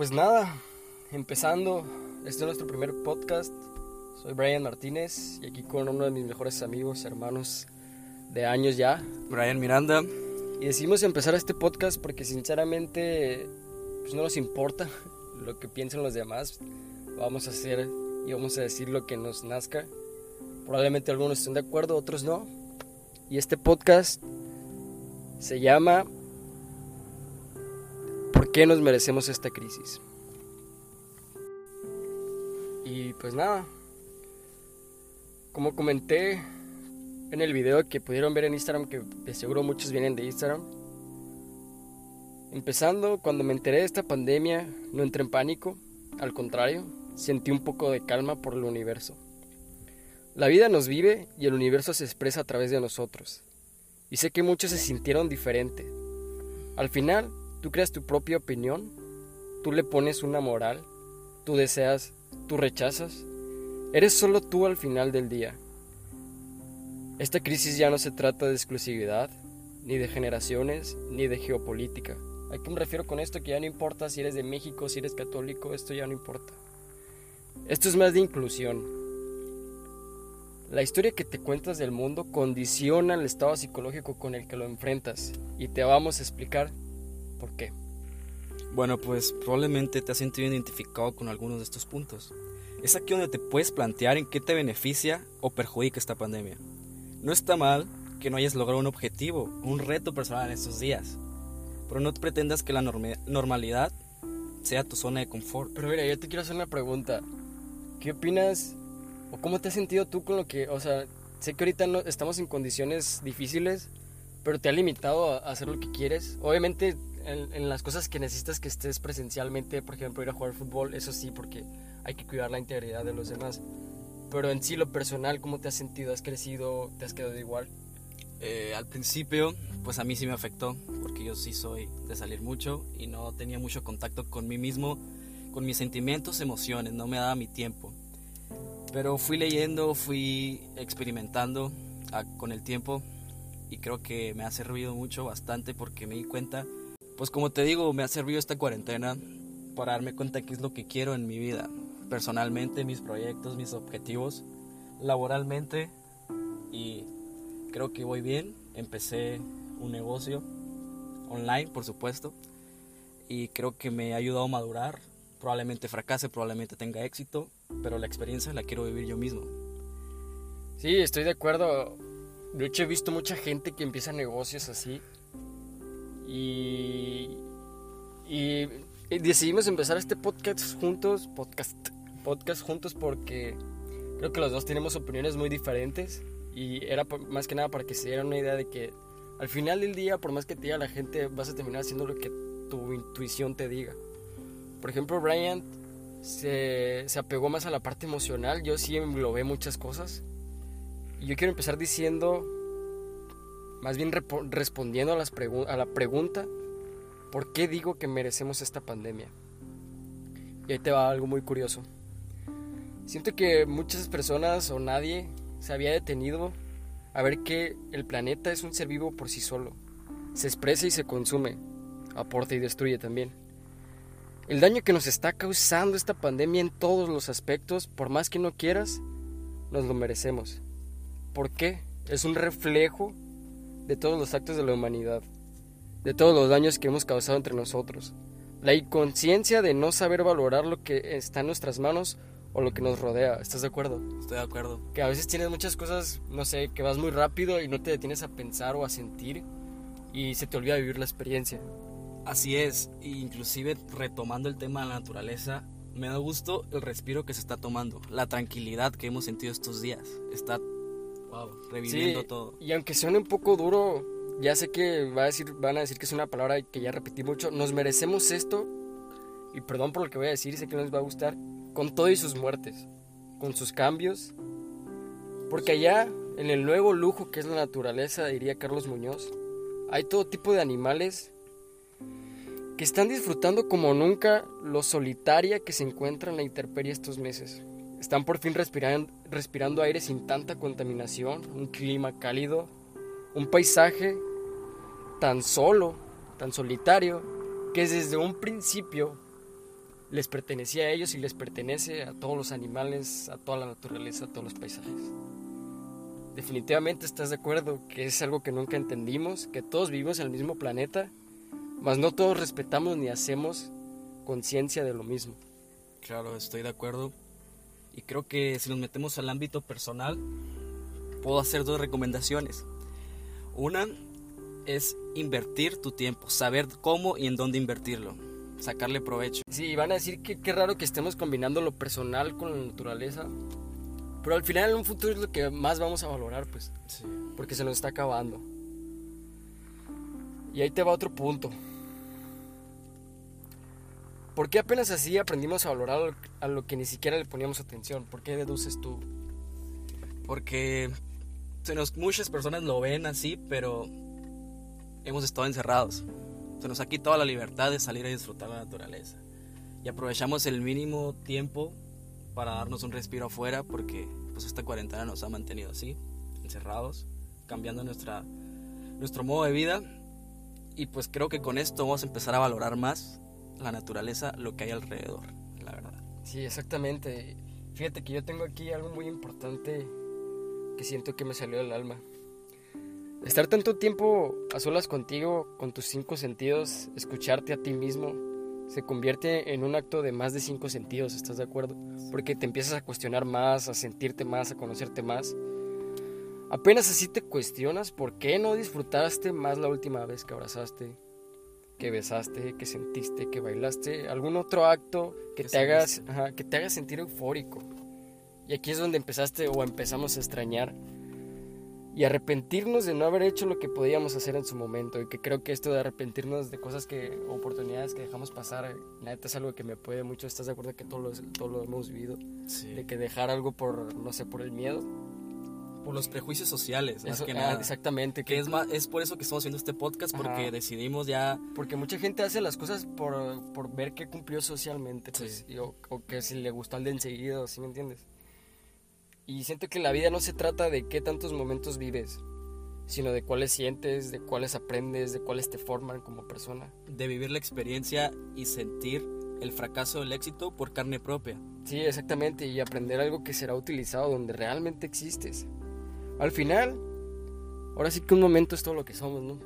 Pues nada, empezando, este es nuestro primer podcast. Soy Brian Martínez y aquí con uno de mis mejores amigos, hermanos de años ya. Brian Miranda. Y decidimos empezar este podcast porque sinceramente pues no nos importa lo que piensen los demás. Vamos a hacer y vamos a decir lo que nos nazca. Probablemente algunos estén de acuerdo, otros no. Y este podcast se llama ¿Por qué nos merecemos esta crisis? Y pues nada, como comenté en el video que pudieron ver en Instagram, que de seguro muchos vienen de Instagram, empezando, cuando me enteré de esta pandemia, no entré en pánico, al contrario, sentí un poco de calma por el universo. La vida nos vive y el universo se expresa a través de nosotros. Y sé que muchos se sintieron diferente. Al final, tú creas tu propia opinión, tú le pones una moral, tú deseas, tú rechazas. Eres solo tú al final del día. Esta crisis ya no se trata de exclusividad, ni de generaciones, ni de geopolítica. ¿A qué me refiero con esto? Que ya no importa si eres de México, si eres católico, esto ya no importa. Esto es más de inclusión. La historia que te cuentas del mundo condiciona el estado psicológico con el que lo enfrentas y te vamos a explicar por qué. Bueno, pues probablemente te has sentido identificado con algunos de estos puntos. Es aquí donde te puedes plantear en qué te beneficia o perjudica esta pandemia. No está mal que no hayas logrado un objetivo, un reto personal en estos días, pero no pretendas que la normalidad sea tu zona de confort. Pero mira, yo te quiero hacer una pregunta. ¿Qué opinas o cómo te has sentido tú con lo que, o sea, sé que ahorita no, estamos en condiciones difíciles, pero te ha limitado a, hacer lo que quieres? Obviamente en, en, las cosas que necesitas que estés presencialmente, por ejemplo, ir a jugar fútbol, eso sí, porque hay que cuidar la integridad de los demás. Pero en sí, lo personal, ¿cómo te has sentido? ¿Has crecido? ¿Te has quedado igual? Eh, al principio, pues a mí sí me afectó, porque yo sí soy de salir mucho y no tenía mucho contacto con mí mismo, con mis sentimientos, emociones, no me daba mi tiempo. Pero fui leyendo, fui experimentando a, con el tiempo y creo que me ha servido mucho, bastante, porque me di cuenta, pues como te digo, me ha servido esta cuarentena para darme cuenta qué es lo que quiero en mi vida, personalmente, mis proyectos, mis objetivos, laboralmente y creo que voy bien. Empecé un negocio online, por supuesto, y creo que me ha ayudado a madurar. Probablemente fracase, probablemente tenga éxito, pero la experiencia la quiero vivir yo mismo. Sí, estoy de acuerdo. De hecho, he visto mucha gente que empieza negocios así. Y, y, decidimos empezar este podcast juntos, podcast, podcast juntos porque creo que los dos tenemos opiniones muy diferentes y era más que nada para que se dieran una idea de que al final del día, por más que te diga la gente, vas a terminar haciendo lo que tu intuición te diga. Por ejemplo, Brian se, se apegó más a la parte emocional, yo sí englobé muchas cosas. Y yo quiero empezar diciendo, más bien respondiendo a, la pregunta, ¿por qué digo que merecemos esta pandemia? Y ahí te va algo muy curioso. Siento que muchas personas o nadie se había detenido a ver que el planeta es un ser vivo por sí solo. Se expresa y se consume, aporta y destruye también. El daño que nos está causando esta pandemia en todos los aspectos, por más que no quieras, nos lo merecemos. ¿Por qué? Es un reflejo de todos los actos de la humanidad, de todos los daños que hemos causado entre nosotros. La inconsciencia de no saber valorar lo que está en nuestras manos o lo que nos rodea. ¿Estás de acuerdo? Estoy de acuerdo. Que a veces tienes muchas cosas, no sé, que vas muy rápido y no te detienes a pensar o a sentir y se te olvida vivir la experiencia. Así es, inclusive retomando el tema de la naturaleza, me da gusto el respiro que se está tomando, la tranquilidad que hemos sentido estos días. Está wow, reviviendo todo. Y aunque suene un poco duro, ya sé que va a decir, van a decir que es una palabra que ya repetí mucho, nos merecemos esto, y perdón por lo que voy a decir, sé que no les va a gustar, con todo y sus muertes, con sus cambios, porque allá, en el nuevo lujo que es la naturaleza, diría Carlos Muñoz, hay todo tipo de animales que están disfrutando como nunca lo solitaria que se encuentra en la intemperie estos meses. Están por fin respirando, aire sin tanta contaminación, un clima cálido, un paisaje tan solo, tan solitario, que desde un principio les pertenecía a ellos y les pertenece a todos los animales, a toda la naturaleza, a todos los paisajes. Definitivamente estás de acuerdo que es algo que nunca entendimos, que todos vivimos en el mismo planeta, mas no todos respetamos ni hacemos conciencia de lo mismo. Claro, estoy de acuerdo. Y creo que si nos metemos al ámbito personal, puedo hacer dos recomendaciones. Una es invertir tu tiempo, saber cómo y en dónde invertirlo, sacarle provecho. Sí, van a decir que qué raro que estemos combinando lo personal con la naturaleza, pero al final en un futuro es lo que más vamos a valorar, pues, Sí. porque se nos está acabando. Y ahí te va otro punto. ¿Por qué apenas así aprendimos a valorar a lo- que ni siquiera le poníamos atención? ¿Por qué deduces tú? Porque se nos, muchas personas lo ven así, pero hemos estado encerrados. Se nos ha quitado la libertad de salir a disfrutar la naturaleza. Y aprovechamos el mínimo tiempo para darnos un respiro afuera porque pues esta cuarentena nos ha mantenido así, encerrados, cambiando nuestra, nuestro modo de vida. Y pues creo que con esto vamos a empezar a valorar más la naturaleza, lo que hay alrededor, la verdad. Sí, exactamente. Fíjate que yo tengo aquí algo muy importante que siento que me salió del alma. Estar tanto tiempo a solas contigo, con tus cinco sentidos, escucharte a ti mismo, se convierte en un acto de más de cinco sentidos, ¿estás de acuerdo? Porque te empiezas a cuestionar más, a sentirte más, a conocerte más. Apenas así te cuestionas por qué no disfrutaste más la última vez que abrazaste, que besaste, que sentiste, que bailaste, algún otro acto que, Que te hagas, ajá, que te haga sentir eufórico. Y aquí es donde empezaste o empezamos a extrañar y arrepentirnos de no haber hecho lo que podíamos hacer en su momento. Y que creo que esto de arrepentirnos de cosas que, oportunidades que dejamos pasar, la neta es algo que me puede mucho. ¿Estás de acuerdo que todo lo, todo lo hemos vivido? Sí. De que dejar algo por, no sé, por el miedo. Por los prejuicios sociales, más Eso- que ah, nada. exactamente. Que es, más, es por eso que estamos haciendo este podcast, porque Ajá. decidimos ya... Porque mucha gente hace las cosas por, por ver que cumplió socialmente, pues, Sí. y- o, o que si le gustó al de enseguida, ¿sí me entiendes? Y siento que la vida no se trata de qué tantos momentos vives, sino de cuáles sientes, de cuáles aprendes, de cuáles te forman como persona. de vivir la experiencia y sentir el fracaso del éxito por carne propia. Sí, exactamente, y aprender algo que será utilizado donde realmente existes. Al final, ahora sí que un momento es todo lo que somos, ¿no?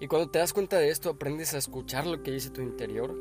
Y cuando te das cuenta de esto, aprendes a escuchar lo que dice tu interior.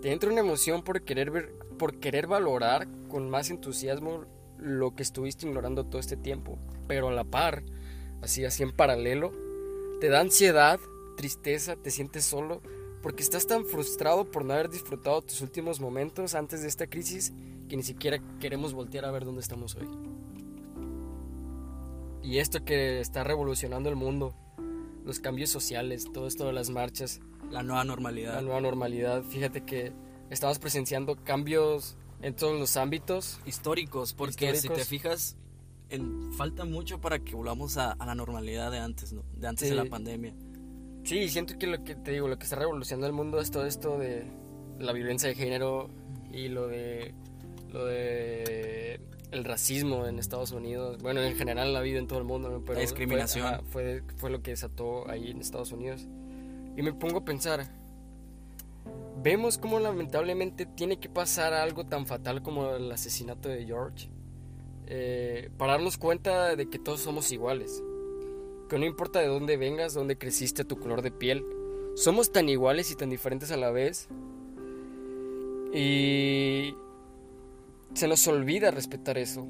Te entra una emoción por querer por querer valorar con más entusiasmo lo que estuviste ignorando todo este tiempo. Pero a la par, así, así en paralelo, te da ansiedad, tristeza, te sientes solo, porque estás tan frustrado por no haber disfrutado tus últimos momentos antes de esta crisis que ni siquiera queremos voltear a ver dónde estamos hoy. Y esto que está revolucionando el mundo, los cambios sociales, todo esto de las marchas, La nueva normalidad. la nueva normalidad, fíjate que estamos presenciando cambios en todos los ámbitos. Históricos, porque si te fijas, en- falta mucho para que volvamos a, a la normalidad de antes, ¿no? De antes de la pandemia. Sí, siento que lo que te digo, lo que está revolucionando el mundo es todo esto de la violencia de género y lo de lo de el racismo en Estados Unidos. Bueno, en general la vida en todo el mundo, ¿no? Pero La discriminación. Fue, fue lo que desató ahí en Estados Unidos. Y me pongo a pensar, vemos cómo lamentablemente tiene que pasar algo tan fatal como el asesinato de George eh, para darnos cuenta de que todos somos iguales. Que no importa de dónde vengas, dónde creciste, tu color de piel, somos tan iguales y tan diferentes a la vez. Y se nos olvida respetar eso.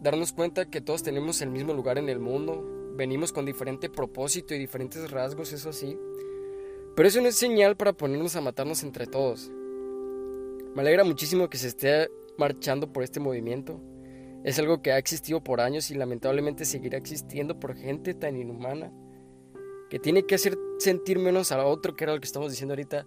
Darnos cuenta que todos tenemos el mismo lugar en el mundo, venimos con diferente propósito y diferentes rasgos, eso sí. Pero eso no es señal para ponernos a matarnos entre todos. Me alegra muchísimo que se esté marchando por este movimiento. Es algo que ha existido por años y lamentablemente seguirá existiendo por gente tan inhumana que tiene que hacer sentir menos a otro, que era lo que estamos diciendo ahorita,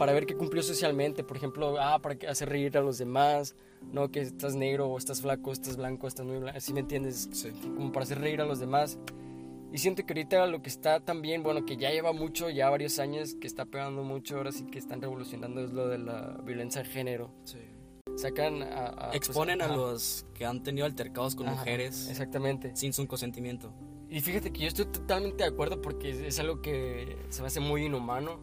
para ver qué cumplió socialmente. Por ejemplo, ah, para hacer reír a los demás, no que estás negro o estás flaco, estás blanco, estás muy blanco, ¿sí me entiendes? Sí. Como para hacer reír a los demás. Y siento que ahorita lo que está también, bueno, que ya lleva mucho, ya varios años, que está pegando mucho, ahora sí que están revolucionando, es lo de la violencia de género. Sacan a... a- pues, Exponen a ajá, los que han tenido altercados con ajá, mujeres Exactamente. sin su consentimiento. Y fíjate que yo estoy totalmente de acuerdo porque es, es algo que se me hace muy inhumano.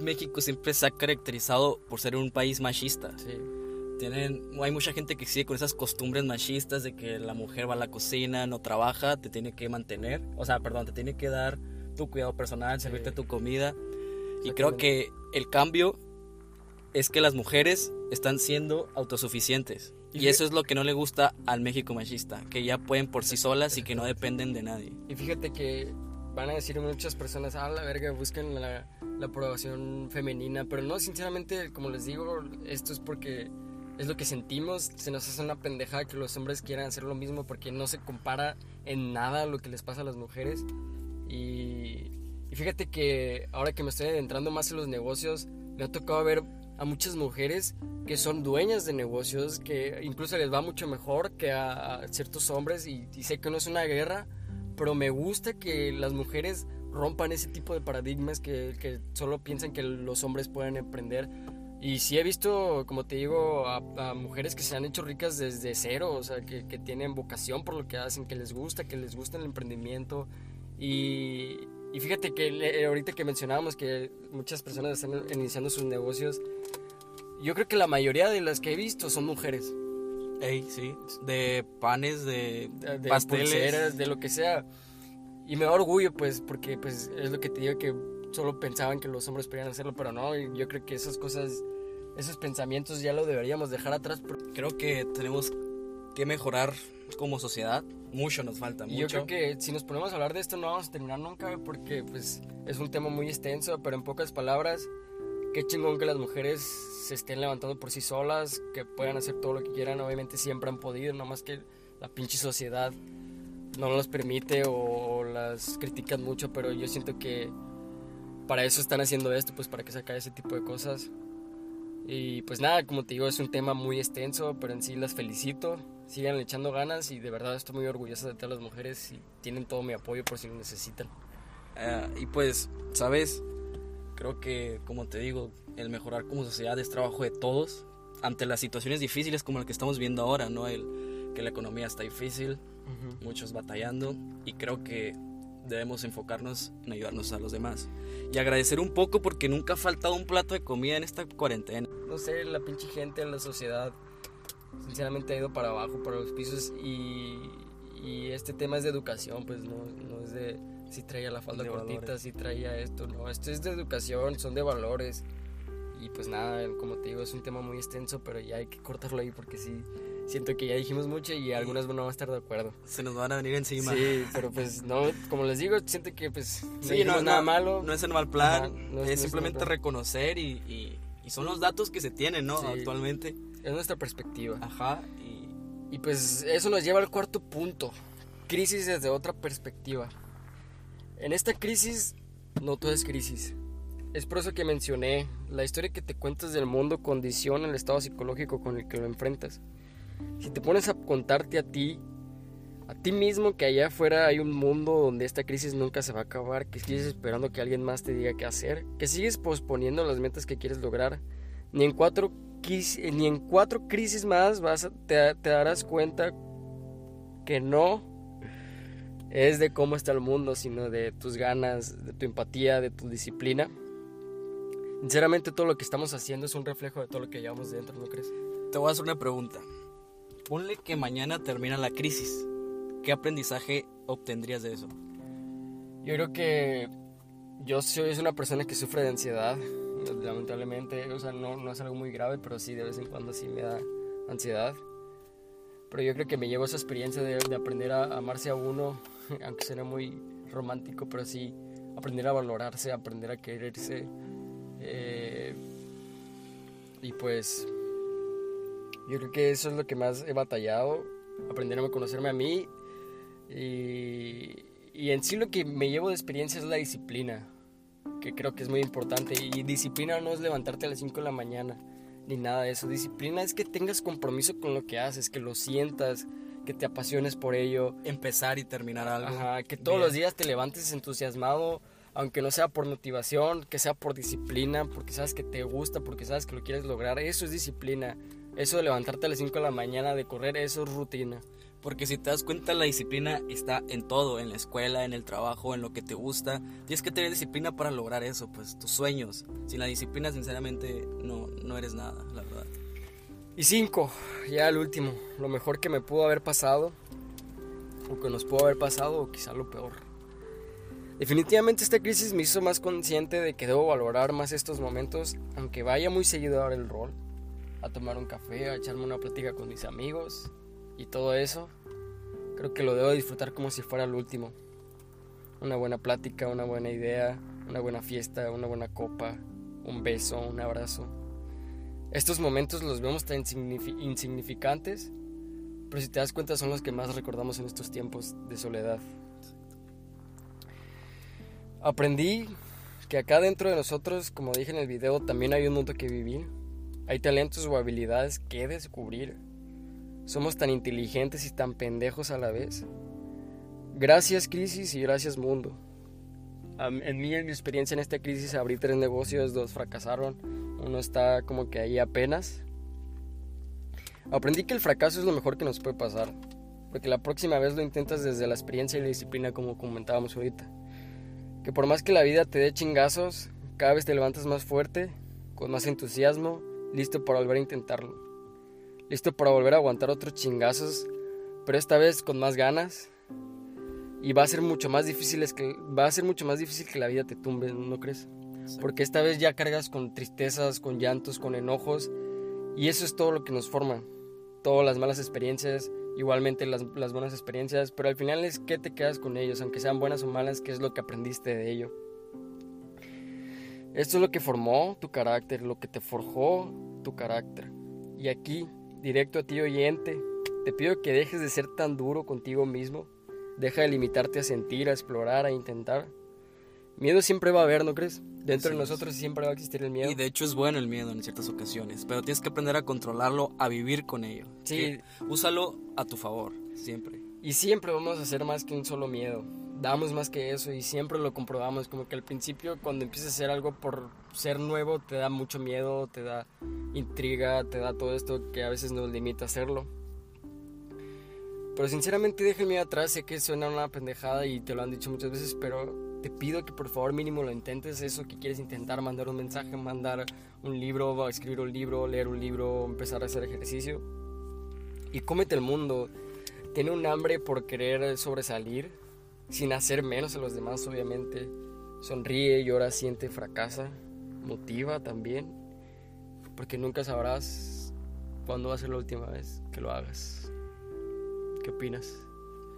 México siempre se ha caracterizado por ser un país machista. Sí. Tienen, hay mucha gente que sigue con esas costumbres machistas de que la mujer va a la cocina, no trabaja, te tiene que mantener, o sea, perdón, te tiene que dar tu cuidado personal, servirte Sí. tu comida. Y creo que el cambio es que las mujeres están siendo autosuficientes. Y Y eso es lo que no le gusta al México machista, que ya pueden por sí solas y que no dependen de nadie. Y fíjate que van a decir muchas personas, ah, la verga, buscan la, la aprobación femenina, pero no, sinceramente, como les digo, esto es porque es lo que sentimos, se nos hace una pendejada que los hombres quieran hacer lo mismo porque no se compara en nada lo que les pasa a las mujeres. Y, y fíjate que ahora que me estoy adentrando más en los negocios, me ha tocado ver a muchas mujeres que son dueñas de negocios, que incluso les va mucho mejor que a, a ciertos hombres y, y sé que no es una guerra, pero me gusta que las mujeres rompan ese tipo de paradigmas que, que solo piensan que los hombres pueden emprender. Y sí he visto, como te digo, a, a mujeres que se han hecho ricas desde cero, o sea, que, que tienen vocación por lo que hacen, que les gusta, que les gusta el emprendimiento. Y, y fíjate que le- ahorita que mencionábamos que muchas personas están iniciando sus negocios, yo creo que la mayoría de las que he visto son mujeres. Ey, sí, de panes, de, de, de pasteles. pulseras, de lo que sea. Y me da orgullo, pues, porque pues es lo que te digo que solo pensaban que los hombres podían hacerlo, pero no, y yo creo que esas cosas, esos pensamientos ya lo deberíamos dejar atrás. Creo que tenemos que mejorar como sociedad. Mucho nos falta, Y yo mucho. creo que si nos ponemos a hablar de esto no vamos a terminar nunca, porque pues es un tema muy extenso, pero en pocas palabras, qué chingón que las mujeres se estén levantando por sí solas, que puedan hacer todo lo que quieran, obviamente siempre han podido, nomás que la pinche sociedad no los permite o las critican mucho, pero yo siento que para eso están haciendo esto, pues para que se acabe ese tipo de cosas. Y pues nada, como te digo, es un tema muy extenso, pero en sí las felicito. Sigan echando ganas y de verdad estoy muy orgullosa de todas las mujeres y tienen todo mi apoyo por si lo necesitan. Ah, y pues, ¿sabes? Creo que, como te digo, el mejorar como sociedad es trabajo de todos ante las situaciones difíciles como la que estamos viendo ahora, ¿no? El, que la economía está difícil, muchos batallando y creo que debemos enfocarnos en ayudarnos a los demás y agradecer un poco porque nunca ha faltado un plato de comida en esta cuarentena. No sé, la pinche gente, la sociedad, sinceramente ha ido para abajo, para los pisos y, y este tema es de educación, pues no, no es de si traía la falda De cortita, valores. si traía esto, no, esto es de educación, son de valores. Y pues nada, como te digo, es un tema muy extenso, pero ya hay que cortarlo ahí porque sí, siento que ya dijimos mucho y algunas no van a estar de acuerdo. Se nos van a venir encima. Sí, pero pues no, como les digo, siento que pues no Sí, no, nada no, malo. No es el mal plan, Ajá, no es- no es es simplemente plan. reconocer y, y- y son los datos que se tienen, ¿no? Sí. Actualmente. Es nuestra perspectiva. Ajá, y Y pues eso nos lleva al cuarto punto. Crisis desde otra perspectiva. En esta crisis no todo es crisis. Es por eso que mencioné, la historia que te cuentas del mundo condiciona el estado psicológico con el que lo enfrentas. Si te pones a contarte a ti, a ti mismo que allá afuera hay un mundo donde esta crisis nunca se va a acabar, que sigues esperando que alguien más te diga qué hacer, que sigues posponiendo las metas que quieres lograr, ni en cuatro, ni en cuatro crisis más vas a- te darás cuenta que no es de cómo está el mundo, sino de tus ganas, de tu empatía, de tu disciplina. Sinceramente todo lo que estamos haciendo es un reflejo de todo lo que llevamos dentro, ¿no crees? te voy a hacer una pregunta. Ponle que mañana termina la crisis. ¿Qué aprendizaje obtendrías de eso? Yo creo que yo soy una persona que sufre de ansiedad, lamentablemente, o sea, no, no es algo muy grave, pero sí de vez en cuando sí me da ansiedad. Pero yo creo que me llevo esa experiencia de, de aprender a amarse a uno, aunque suene muy romántico, pero sí aprender a valorarse, aprender a quererse. eh, y pues yo creo que eso es lo que más he batallado, aprender a conocerme a mí y, y en sí lo que me llevo de experiencia es la disciplina, que creo que es muy importante. Y disciplina no es levantarte a las 5 de la mañana, ni nada de eso. Disciplina es que tengas compromiso con lo que haces, que lo sientas, que te apasiones por ello. Empezar y terminar algo. Ajá, que todos Bien. los días te levantes entusiasmado, aunque no sea por motivación, que sea por disciplina, porque sabes que te gusta, porque sabes que lo quieres lograr. Eso es disciplina. Eso de levantarte a las 5 de la mañana, de correr, eso es rutina. Porque si te das cuenta, la disciplina está en todo, en la escuela, en el trabajo, en lo que te gusta. Tienes que tener disciplina para lograr eso, pues tus sueños. Sin la disciplina, sinceramente, no, no eres nada, la verdad. Y cinco, ya el último, lo mejor que me pudo haber pasado, o que nos pudo haber pasado, o quizá lo peor. Definitivamente esta crisis me hizo más consciente de que debo valorar más estos momentos, aunque vaya muy seguido a dar el rol, a tomar un café, a echarme una plática con mis amigos y todo eso. Creo que lo debo disfrutar como si fuera el último. Una buena plática, una buena idea, una buena fiesta, una buena copa, un beso, un abrazo. Estos momentos los vemos tan insignificantes, pero si te das cuenta son los que más recordamos en estos tiempos de soledad. Aprendí que acá dentro de nosotros, como dije en el video, también hay un mundo que vivir. Hay talentos o habilidades que descubrir. Somos tan inteligentes y tan pendejos a la vez. Gracias crisis y gracias mundo. En mí, en mi experiencia en esta crisis, abrí tres negocios, dos fracasaron, uno está como que ahí apenas. Aprendí que el fracaso es lo mejor que nos puede pasar, porque la próxima vez lo intentas desde la experiencia y la disciplina como comentábamos ahorita que por más que la vida te dé chingazos, cada vez te levantas más fuerte, con más entusiasmo, listo para volver a intentarlo. Listo para volver a aguantar otros chingazos, pero esta vez con más ganas. Y va a ser mucho más difícil que va a ser mucho más difícil que la vida te tumbe, ¿no crees? Porque esta vez ya cargas con tristezas, con llantos, con enojos, y eso es todo lo que nos forma. Todas las malas experiencias, igualmente las, las, buenas experiencias, pero al final es qué te quedas con ellos, aunque sean buenas o malas, qué es lo que aprendiste de ello. Esto es lo que formó tu carácter, lo que te forjó tu carácter. Y aquí, directo a ti oyente, te pido que dejes de ser tan duro contigo mismo, deja de limitarte a sentir, a explorar, a intentar. Miedo siempre va a haber, ¿no crees? Dentro de nosotros siempre va a existir el miedo. Y de hecho es bueno el miedo en ciertas ocasiones, pero tienes que aprender a controlarlo, a vivir con ello. Sí. úsalo a tu favor, siempre. Y siempre vamos a hacer más que un solo miedo. Damos más que eso y siempre lo comprobamos. Como que al principio cuando empiezas a hacer algo por ser nuevo te da mucho miedo, te da intriga, te da todo esto que a veces nos limita a hacerlo. Pero sinceramente miedo atrás, sé que suena una pendejada y te lo han dicho muchas veces, pero te pido que por favor mínimo lo intentes, eso que quieres intentar, mandar un mensaje, mandar un libro, escribir un libro, leer un libro, empezar a hacer ejercicio. Y cómete el mundo. Tiene un hambre por querer sobresalir, sin hacer menos a los demás, obviamente. Sonríe, llora, siente, fracasa, motiva también, porque nunca sabrás cuándo va a ser la última vez que lo hagas. ¿Qué opinas?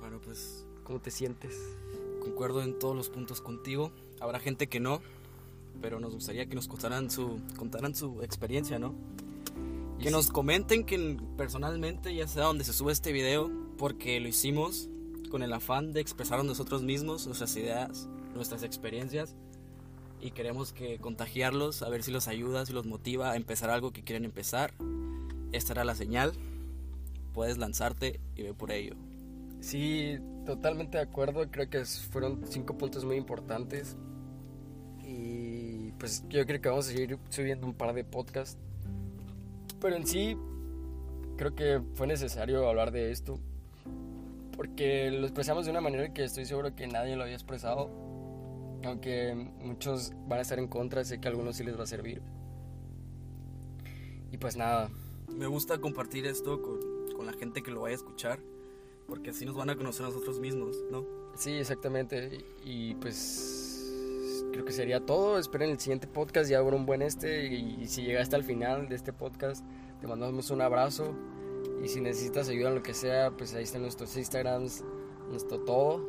Bueno, pues... ¿Cómo te sientes? concuerdo en todos los puntos contigo. Habrá gente que no, pero nos gustaría que nos contaran su, contaran su experiencia, ¿no? Que nos comenten que personalmente, ya sea donde se sube este video, porque lo hicimos con el afán de expresar a nosotros mismos nuestras ideas, nuestras experiencias, y queremos que contagiarlos, a ver si los ayuda, si los motiva a empezar algo que quieren empezar. Esta era la señal. Puedes lanzarte y ve por ello. Sí, totalmente de acuerdo. Creo que fueron cinco puntos muy importantes. Y pues yo creo que vamos a seguir subiendo un par de podcasts. Pero en sí, creo que fue necesario hablar de esto. Porque lo expresamos de una manera que estoy seguro que nadie lo había expresado. Aunque muchos van a estar en contra, sé que a algunos sí les va a servir. Y pues nada. Me gusta compartir esto con, con la gente que lo vaya a escuchar porque así nos van a conocer a nosotros mismos, ¿no? Sí, exactamente. Y, pues creo que sería todo. Esperen el siguiente podcast, ya habrá un buen este. Y, si llegaste al final de este podcast, te mandamos un abrazo. Y si necesitas ayuda en lo que sea, pues ahí están nuestros Instagrams, nuestro todo.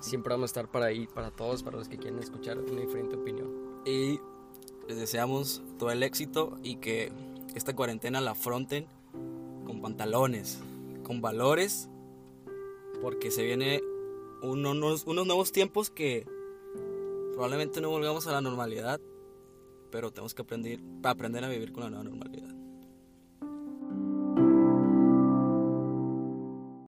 Siempre vamos a estar para ahí, para todos, para los que quieren escuchar una diferente opinión. Y les deseamos todo el éxito y que esta cuarentena la afronten con pantalones, con valores porque se viene unos, nuevos tiempos que probablemente no volvamos a la normalidad, pero tenemos que aprender, aprender a vivir con la nueva normalidad.